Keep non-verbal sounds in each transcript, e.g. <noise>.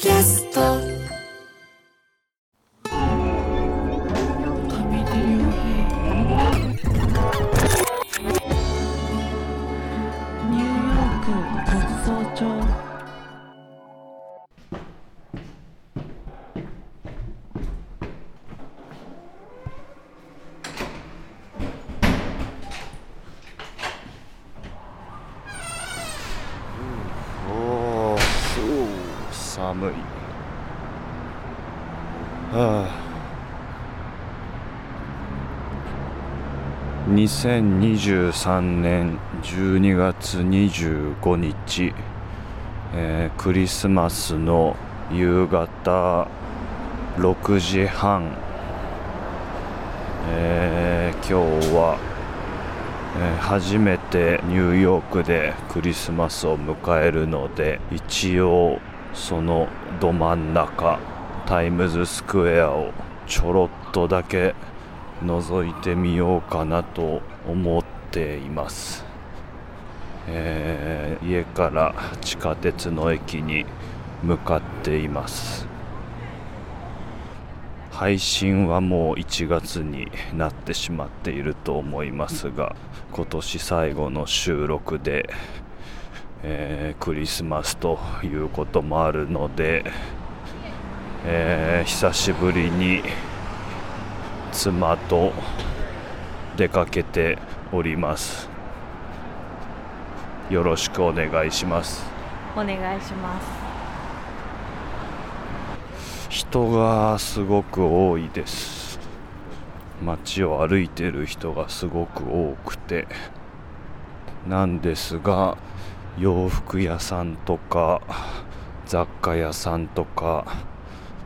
キャスト2023年12月25日、えークリスマスの夕方6時半、えー今日はえー初めてニューヨークでクリスマスを迎えるので一応そのど真ん中タイムズスクエアをちょろっとだけ覗いてみようかなと思っています、えー家から地下鉄の駅に向かっています。配信はもう1月になってしまっていると思いますが今年最後の収録で、えークリスマスということもあるので、えー久しぶりに妻と出かけております。よろしくお願いします。お願いします。人がすごく多いです。街を歩いてる人がすごく多くて。なんですが洋服屋さんとか雑貨屋さんとか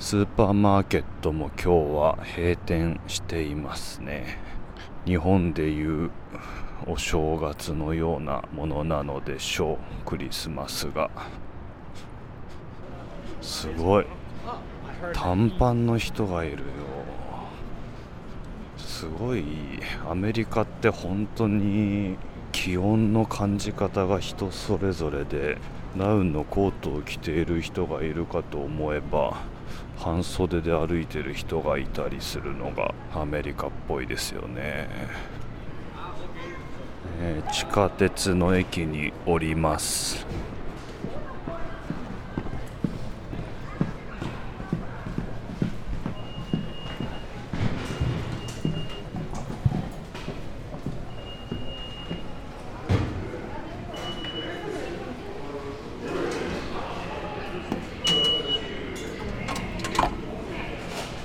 スーパーマーケットも今日は閉店していますね。日本でいうお正月のようなものなのでしょうクリスマスが。すごい。短パンの人がいるよ。すごい。アメリカって本当に気温の感じ方が人それぞれでダウンのコートを着ている人がいるかと思えば半袖で歩いてる人がいたりするのがアメリカっぽいですよね、えー地下鉄の駅に降ります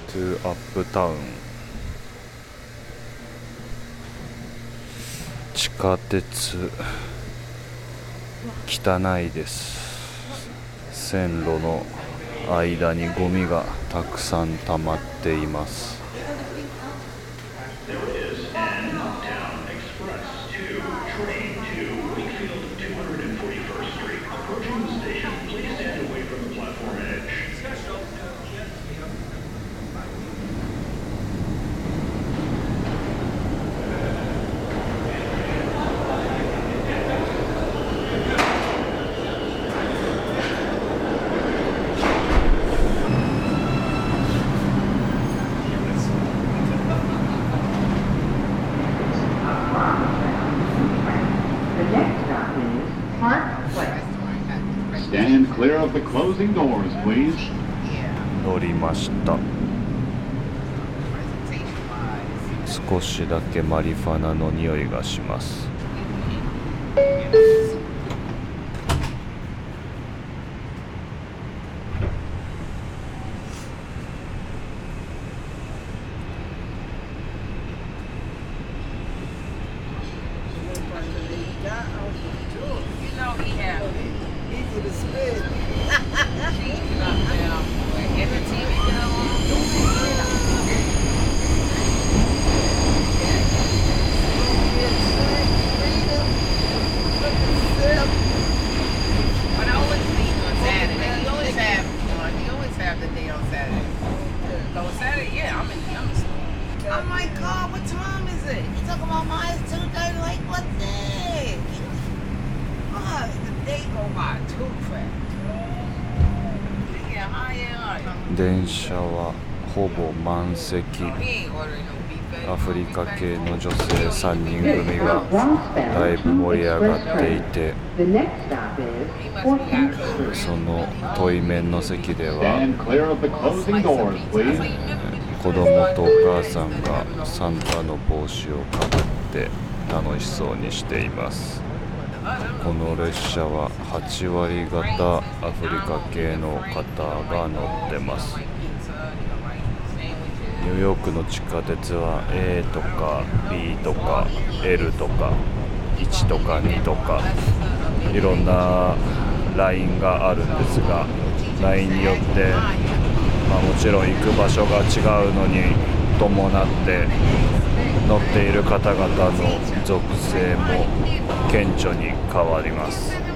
トゥアップタウン地下鉄。汚いです。線路の間にゴミがたくさん溜まっています。乗りました。少しだけマリファナの匂いがします満席アフリカ系の女性3人組がだいぶ盛り上がっていて.その対面の席では.子供とお母さんがサンタの帽子をかぶって楽しそうにしていますこの列車は8割方アフリカ系の方が乗ってますニューヨークの地下鉄は A とか B とか L とか1とか2とかいろんなラインがあるんですがラインによって、まあ、もちろん行く場所が違うのに伴って乗っている方々の属性も顕著に変わります。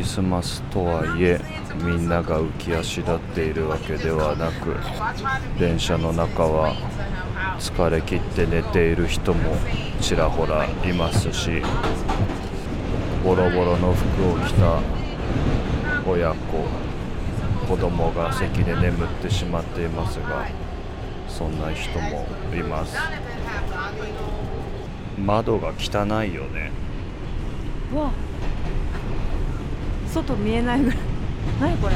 リスマスとはいえみんなが浮き足立っているわけではなく電車の中は疲れ切って寝ている人もちらほらいますしボロボロの服を着た親子子供が席で眠ってしまっていますがそんな人もいます。窓が汚いよね。うわ外見えないぐらい。何これ？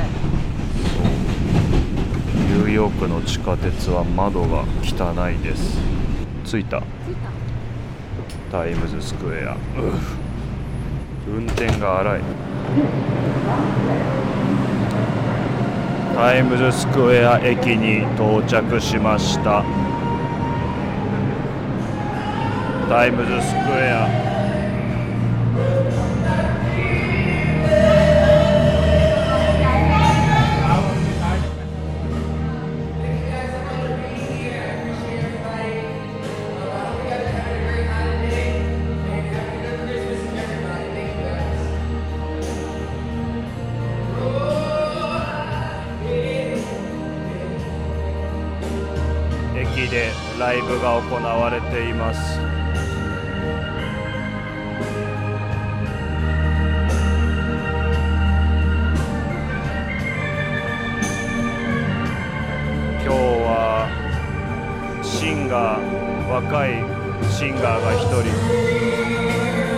ニューヨークの地下鉄は窓が汚いです。着いた。タイムズスクエア。運転が荒い。タイムズスクエア駅に到着しました。タイムズスクエアライブが行われています。今日はシンガー若いシンガーが一人。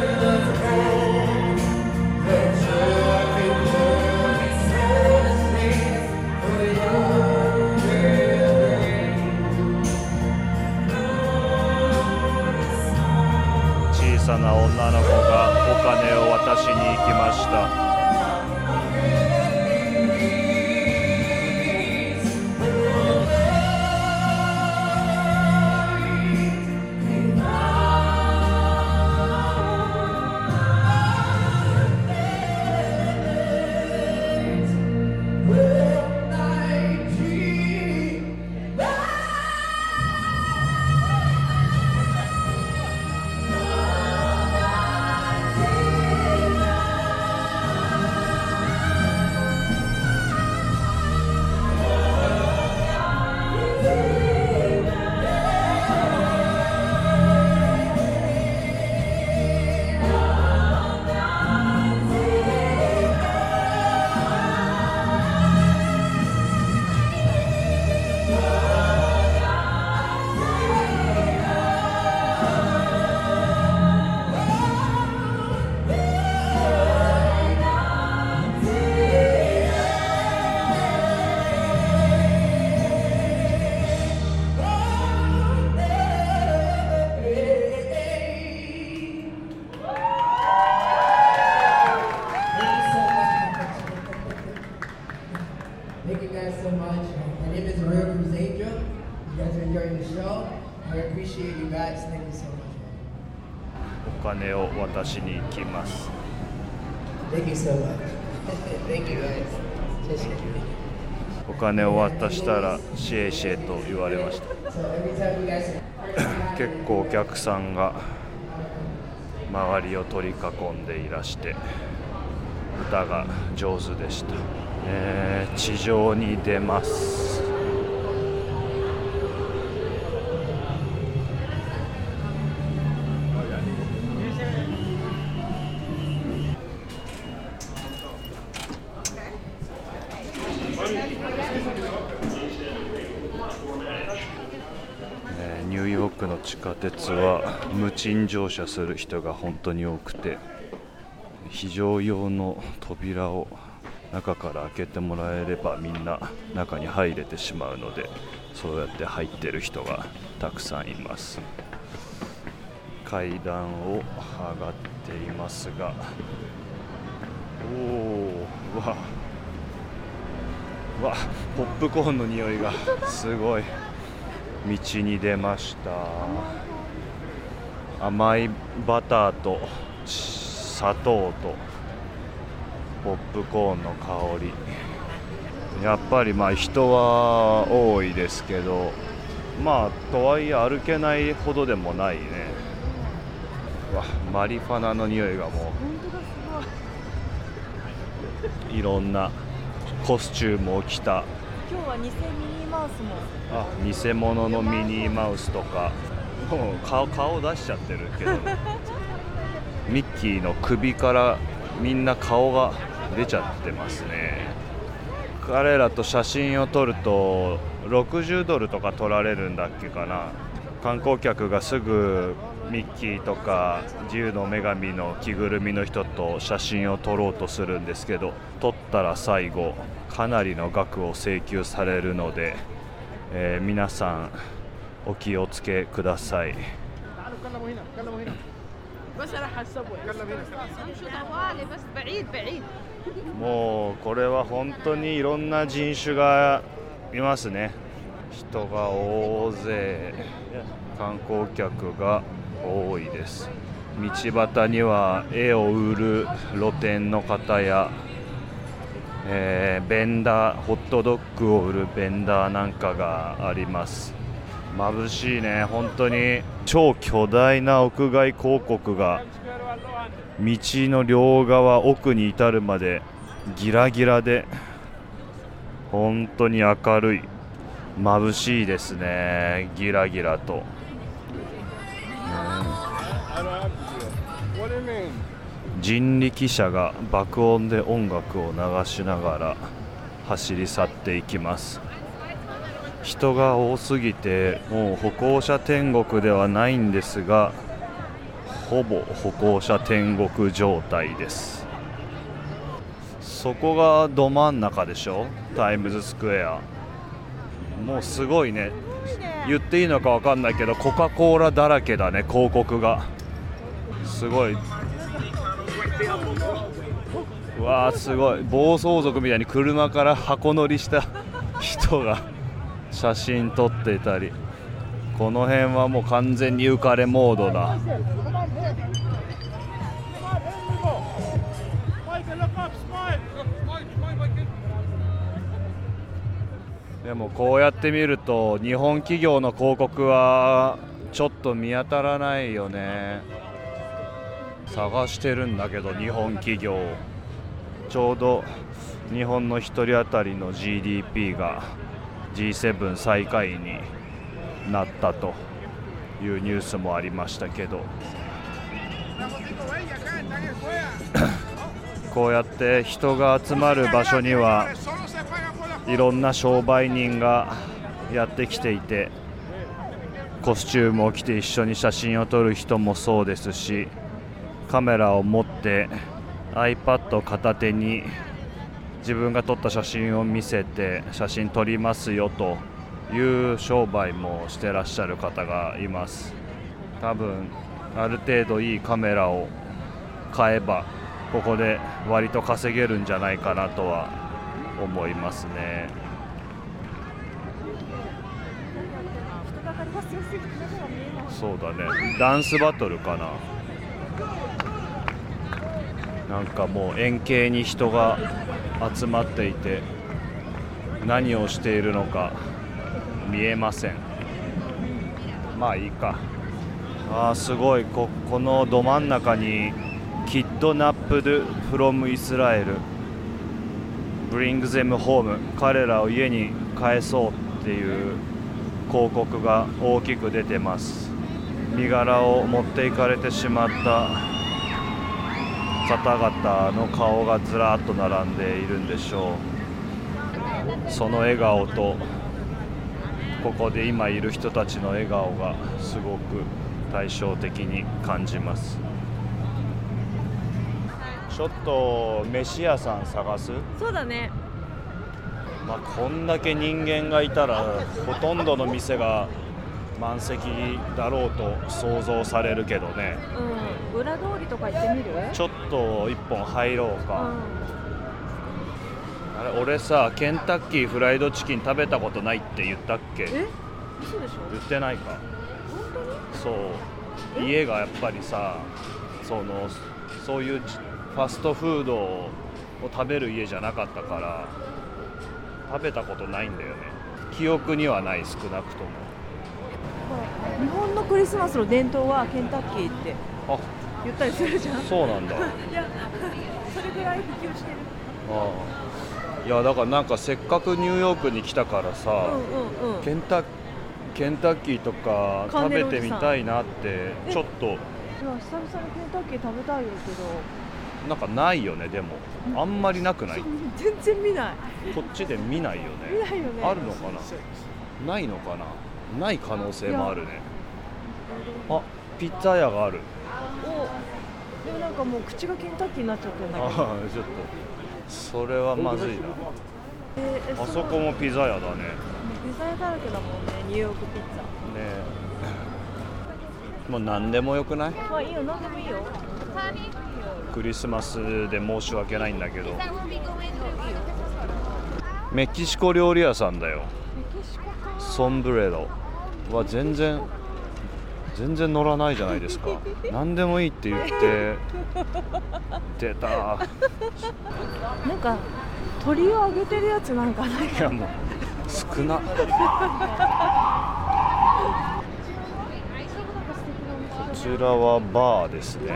さな女の子がお金を渡しに行きました。お金を渡しに行きます。Thank you so much. <laughs> Thank you guys. お金を渡したらシェイシェイと言われました。So you guys <coughs> 結構お客さんが周りを取り囲んでいらして歌が上手でした、えー、地上に出ます。ニューヨークの地下鉄は無賃乗車する人が本当に多くて非常用の扉を中から開けてもらえればみんな中に入れてしまうのでそうやって入ってる人がたくさんいます。階段を上がっていますがおおわわポップコーンの匂いがすごい。道に出ました。甘いバターと砂糖とポップコーンの香り。やっぱりまあ人は多いですけどまあとはいえ歩けないほどでもないね。わマリファナの匂いがもう。いろんなコスチュームを着た。今日は偽ミニーマウスも。あ偽物のミニーマウスとか。もう顔顔出しちゃってるけど。ね <laughs> ミッキーの首からみんな顔が出ちゃってますね。彼らと写真を撮ると60ドルとか取られるんだっけかな。観光客がすぐミッキーとか自由の女神の着ぐるみの人と写真を撮ろうとするんですけど撮ったら最後かなりの額を請求されるので、えー皆さんお気をつけくださいもうこれは本当にいろんな人種がいますね。人が大勢観光客が多いです。道端には絵を売る露店の方や、えー、ベンダーホットドッグを売るベンダーなんかがあります。眩しいね本当に。超巨大な屋外広告が道の両側奥に至るまでギラギラで本当に明るい眩しいですね。ギラギラと。人力車が爆音で音楽を流しながら走り去っていきます。人が多すぎてもう歩行者天国ではないんですがほぼ歩行者天国状態です。そこがど真ん中でしょ？タイムズスクエア。もうすごいね。言っていいのか分かんないけどコカ・コーラだらけだね広告が。すごい。うわーすごい。暴走族みたいに車から箱乗りした人が写真撮っていたり。この辺はもう完全に浮かれモードだ。でもこうやって見ると日本企業の広告はちょっと見当たらないよね。探してるんだけど日本企業。ちょうど日本の1人当たりの GDP が G7 最下位になったというニュースもありましたけど。<coughs> こうやって人が集まる場所にはいろんな商売人がやってきていてコスチュームを着て一緒に写真を撮る人もそうですしカメラを持って iPad 片手に自分が撮った写真を見せて写真撮りますよという商売もしてらっしゃる方がいます。多分ある程度いいカメラを買えばここで割と稼げるんじゃないかなとは思いますね。そうだね。ダンスバトルかな。なんかもう円形に人が集まっていて何をしているのか見えません。まあいいか。あーすごい。ここのど真ん中にキッドナップドフロムイスラエル Bring them home 彼らを家に帰そうっていう広告が大きく出てます。身柄を持っていかれてしまった方々の顔がずらっと並んでいるんでしょう。その笑顔とここで今いる人たちの笑顔がすごく対照的に感じます。ちょっと飯屋さん探す？そうだね。まあ、こんだけ人間がいたらほとんどの店が満席だろうと想像されるけどね。うん。裏通りとか行ってみる？ちょっと一本入ろううか、あれ俺さケンタッキーフライドチキン食べたことないって言ったっけ？え？嘘でしょ？言ってないか。本当に？そう。家がやっぱりさそのそういうじファストフードを食べる家じゃなかったから食べたことないんだよね。記憶にはない少なくともクリスマスの伝統はケンタッキーってあ。言ったりするじゃん。そうなんだ。あ <laughs> いやそれぐらい普及してる。あいやだからなんかせっかくニューヨークに来たからさ、うんうんうん。ケンタケンタッキーとか食べてみたいなってちょっと。いや久々にケンタッキー食べたいよけど。なんかないよねでも。あんまりなくない？全然見ない。こっちで見ないよね。見ないよね。あるのかな？ないのかな？ない可能性もあるねあピッツァ屋がある。おでもなんかもう口がケンタッキーになっちゃってるんだああけどちょっと。それはまずいな。えーえあそこもピザ屋だね。ねピザ屋だらけだもんねニューヨークピッツえ。もう何でもよくない？あいいよ何でもいいよ。クリスマスで申し訳ないんだけど。メキシコ料理屋さんだよ。ソンブレロ。は全然全然乗らないじゃないですか。<laughs> 何でもいいって言って出た。なんか鳥をあげてるやつなんかない？いやもう少な。こちらはバーですね。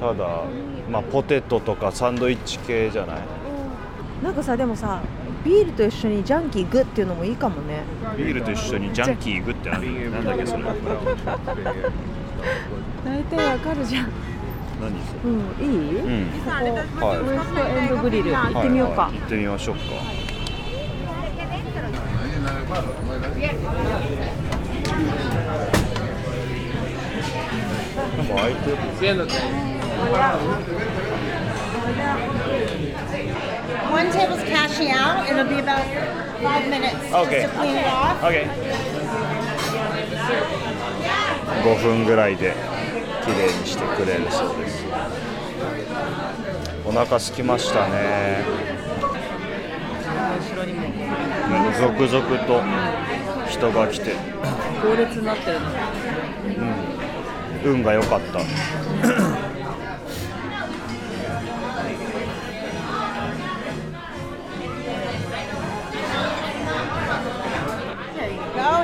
ただまあポテトとかサンドイッチ系じゃない。なんかさでもさビールと一緒にジャンキーグっていうのもいいかもね。ビールと一緒にジャンキーグって何なんだっけそれ大体わかるじゃん何それ。うんいい、うん。ここはいウエストエンドグリル行ってみようか、はい。はい。行ってみましょうか。なんか開いてる One table's cashing out. It'll be about five minutes Okay. just to clean it off. OK 5分ぐらいで綺麗にしてくれるそうですお腹空きましたね続々と人が来て行列になってるの運が良かった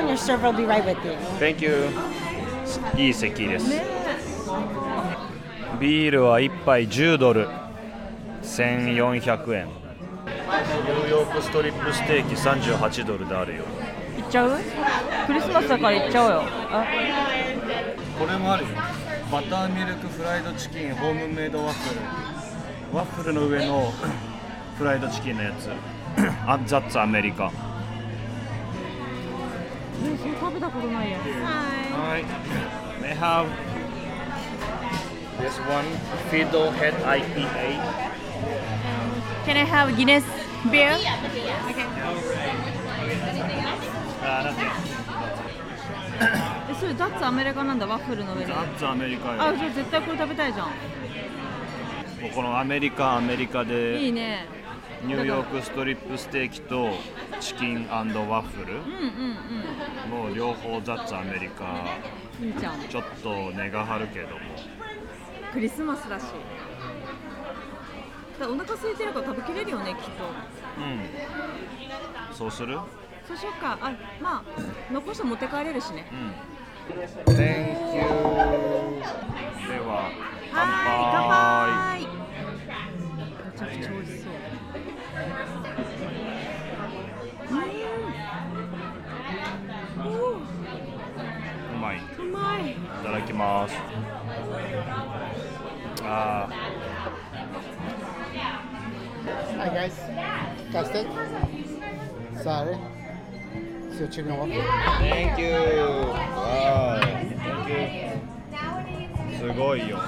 and your server will be right with you. Thank you. いい席です。ビールは1杯10ドル。1400円。ニューヨークストリップステーキ38ドルであるよ。行っちゃう？クリスマスだから行っちゃおうよ。あ。これもあるよ。バターミルクフライドチキンホームメイドワッフル。ワッフルの上のフライドチキンのやつ。あザッツアメリカねそれ食べたことないよはい I have this one Fiddlehead IPA Can I have Guinness beer? あなんてえそれダッツアメリカなんだワッフルの上に。ザッツアメリカよ。あじゃあ絶対これ食べたいじゃん。もうこのアメリカアメリカいいでねニューヨークストリップステーキとチキンワッフル。うんうんもう両方ザッツアメリカ。ちょっと値が張るけども。クリスマスだし。だお腹空いてるから食べきれるよねきっと。うん。そうする？そうしようか。あまあ残して持って帰れるしね。うん。では乾は杯乾杯。めちゃくちゃ美味しそううまいうまいいただきますあ Hi guys. Custard? Sorry. Your chicken waffle. Thank you! Wow! Thank you! すごいよ。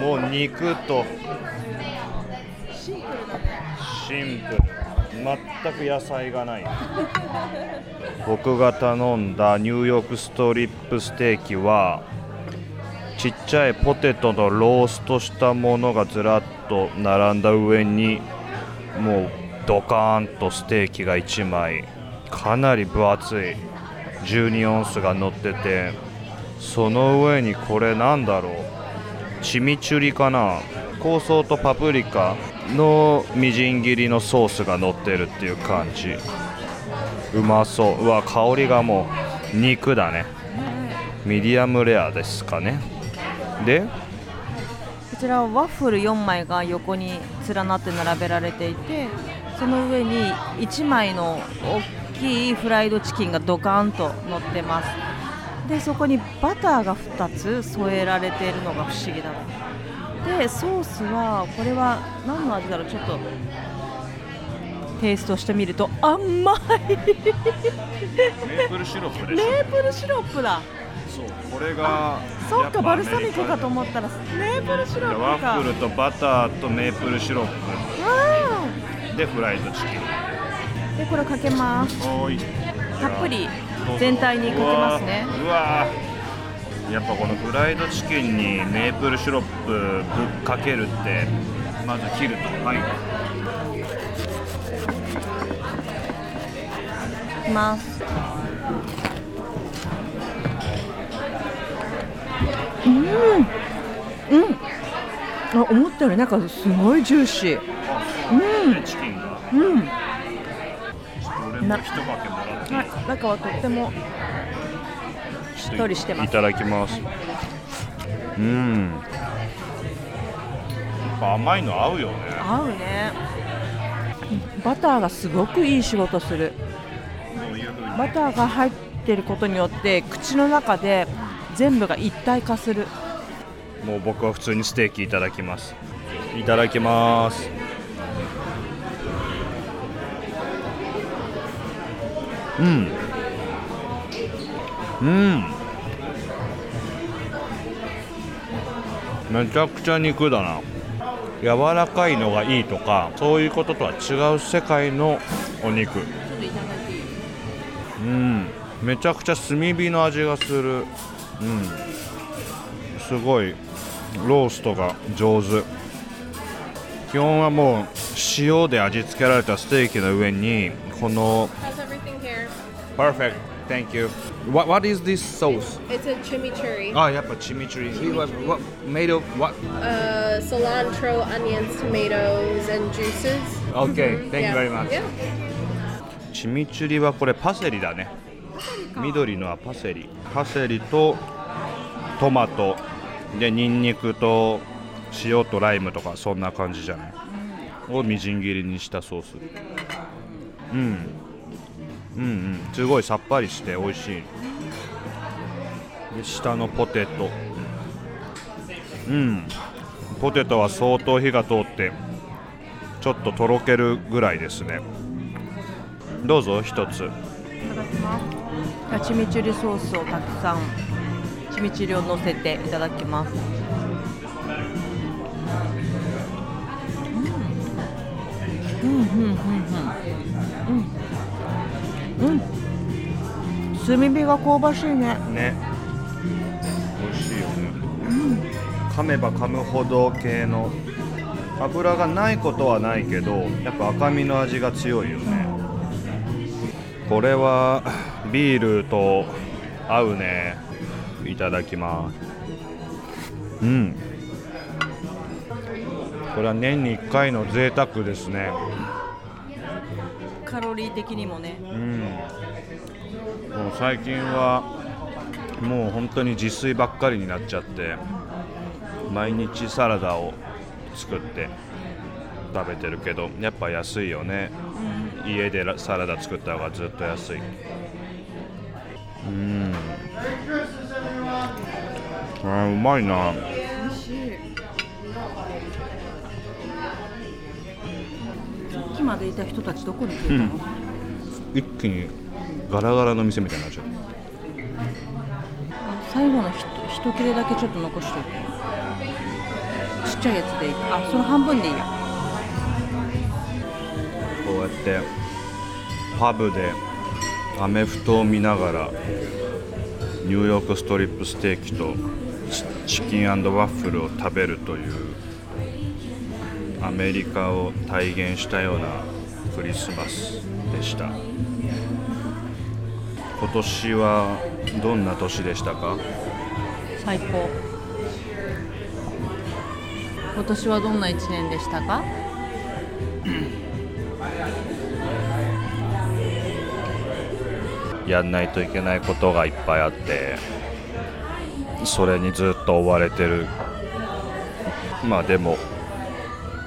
もう肉とシンプル。シンプル。全く野菜がない。僕が頼んだニューヨークストリップステーキはちっちゃいポテトのローストしたものがずらっと並んだ上にもうドカーンとステーキが1枚。かなり分厚い。12オンスが乗っててその上にこれなんだろう。チミチュリかな。香草とパプリカ。のみじん切りのソースが乗ってるっていう感じ。うまそう。うわ香りがもう肉だね。ミディアムレアですかね。で？こちらはワッフル4枚が横に連なって並べられていてその上に1枚の大きいフライドチキンがドカーンと乗ってます。でそこにバターが2つ添えられているのが不思議だなでソースはこれは何の味だろう？ちょっと。テイストしてみると甘い。メープルシロップメープルシロップだ。そうこれがそっかバルサミコかと思ったらメープルシロップワかッフルとバターとメープルシロッわプでフライドチキン。ーでこれかけます。たっぷり全体にかけますね。うわうわやっぱこのフライドチキンにメープルシロップぶっかけるってまず切ると。はい。いきます。うん。うん。あ思ったよりなんかすごいジューシー。うん。チキンがうん俺も一かけもらっていい？はい。中はとってもしっとりしてます。いただきます。うん。甘いの合うよね。合うね。バターがすごくいい仕事する。バターが入ってることによって口の中で全部が一体化する。もう僕は普通にステーキいただきます。いただきます。うん。うんめちゃくちゃ肉だな。柔らかいのがいいとかそういうこととは違う世界のお肉。うん。めちゃくちゃ炭火の味がする。うん。すごいローストが上手。基本はもう塩で味付けられたステーキの上にこの How's everything here? Perfect Thank you What, what is this sauce? It's a chimichurri. あやっぱチミチュリ What, what, made of what? Uh, cilantro, onions, tomatoes, and juices. Okay, thank you very much Yeah. チミチュリはこれパセリだね緑のはパセリパセリとトマトでニンニクと塩とライムとかそんな感じじゃないをみじん切りにしたソースうんうんうん。すごいさっぱりして美味しい。で下のポテト。うん。ポテトは相当火が通ってちょっととろけるぐらいですね。どうぞ一つ。いただきます。チミチュリソースをたくさんチミチュリを乗せていただきます。うん。うんうんうんうん。うん。うん。炭火が香ばしいね。ね。美味しいよね、噛めば噛むほど系の。油がないことはないけどやっぱ赤身の味が強いよね。これはビールと合うね。いただきます。うん。これは年に1回の贅沢ですね。カロリー的にもね。うん。もう最近はもう本当に自炊ばっかりになっちゃって毎日サラダを作って食べてるけどやっぱ安いよね、家でラサラダ作った方がずっと安い。うん。あーうまいなまでいた人たちどこに消えたの、一気にガラガラの店みたいになっちゃう。最後のひと一切れだけちょっと残しておくちっちゃいやつでいい。かあその半分でいいや。こうやってパブでアメフトを見ながらニューヨークストリップステーキとチチキンワッフルを食べるというアメリカを体現したようなクリスマスでした。今年はどんな年でしたか？最高。今年はどんな1年でしたか？<coughs> やんないといけないことがいっぱいあってそれにずっと追われてる。まあでも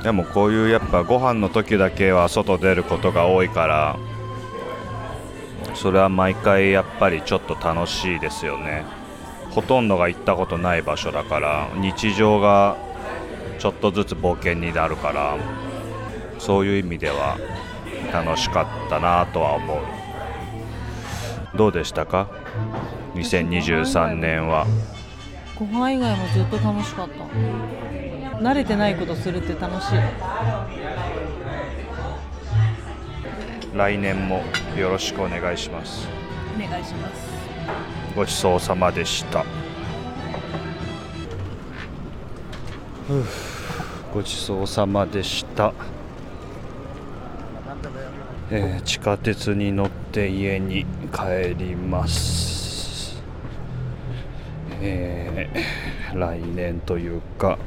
でもこういうやっぱご飯の時だけは外出ることが多いからそれは毎回やっぱりちょっと楽しいですよね。ほとんどが行ったことない場所だから日常がちょっとずつ冒険になるからそういう意味では楽しかったなとは思う。どうでしたか？2023年は。ご飯以外もずっと楽しかった慣れてないことするって楽しい。来年もよろしくお願いします。お願いします。ごちそうさまでした。ごちそうさまでした、えー地下鉄に乗って家に帰ります。えー来年というか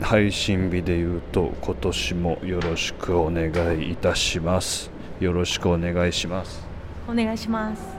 配信日で言うと今年もよろしくお願いいたします。よろしくお願いします。お願いします。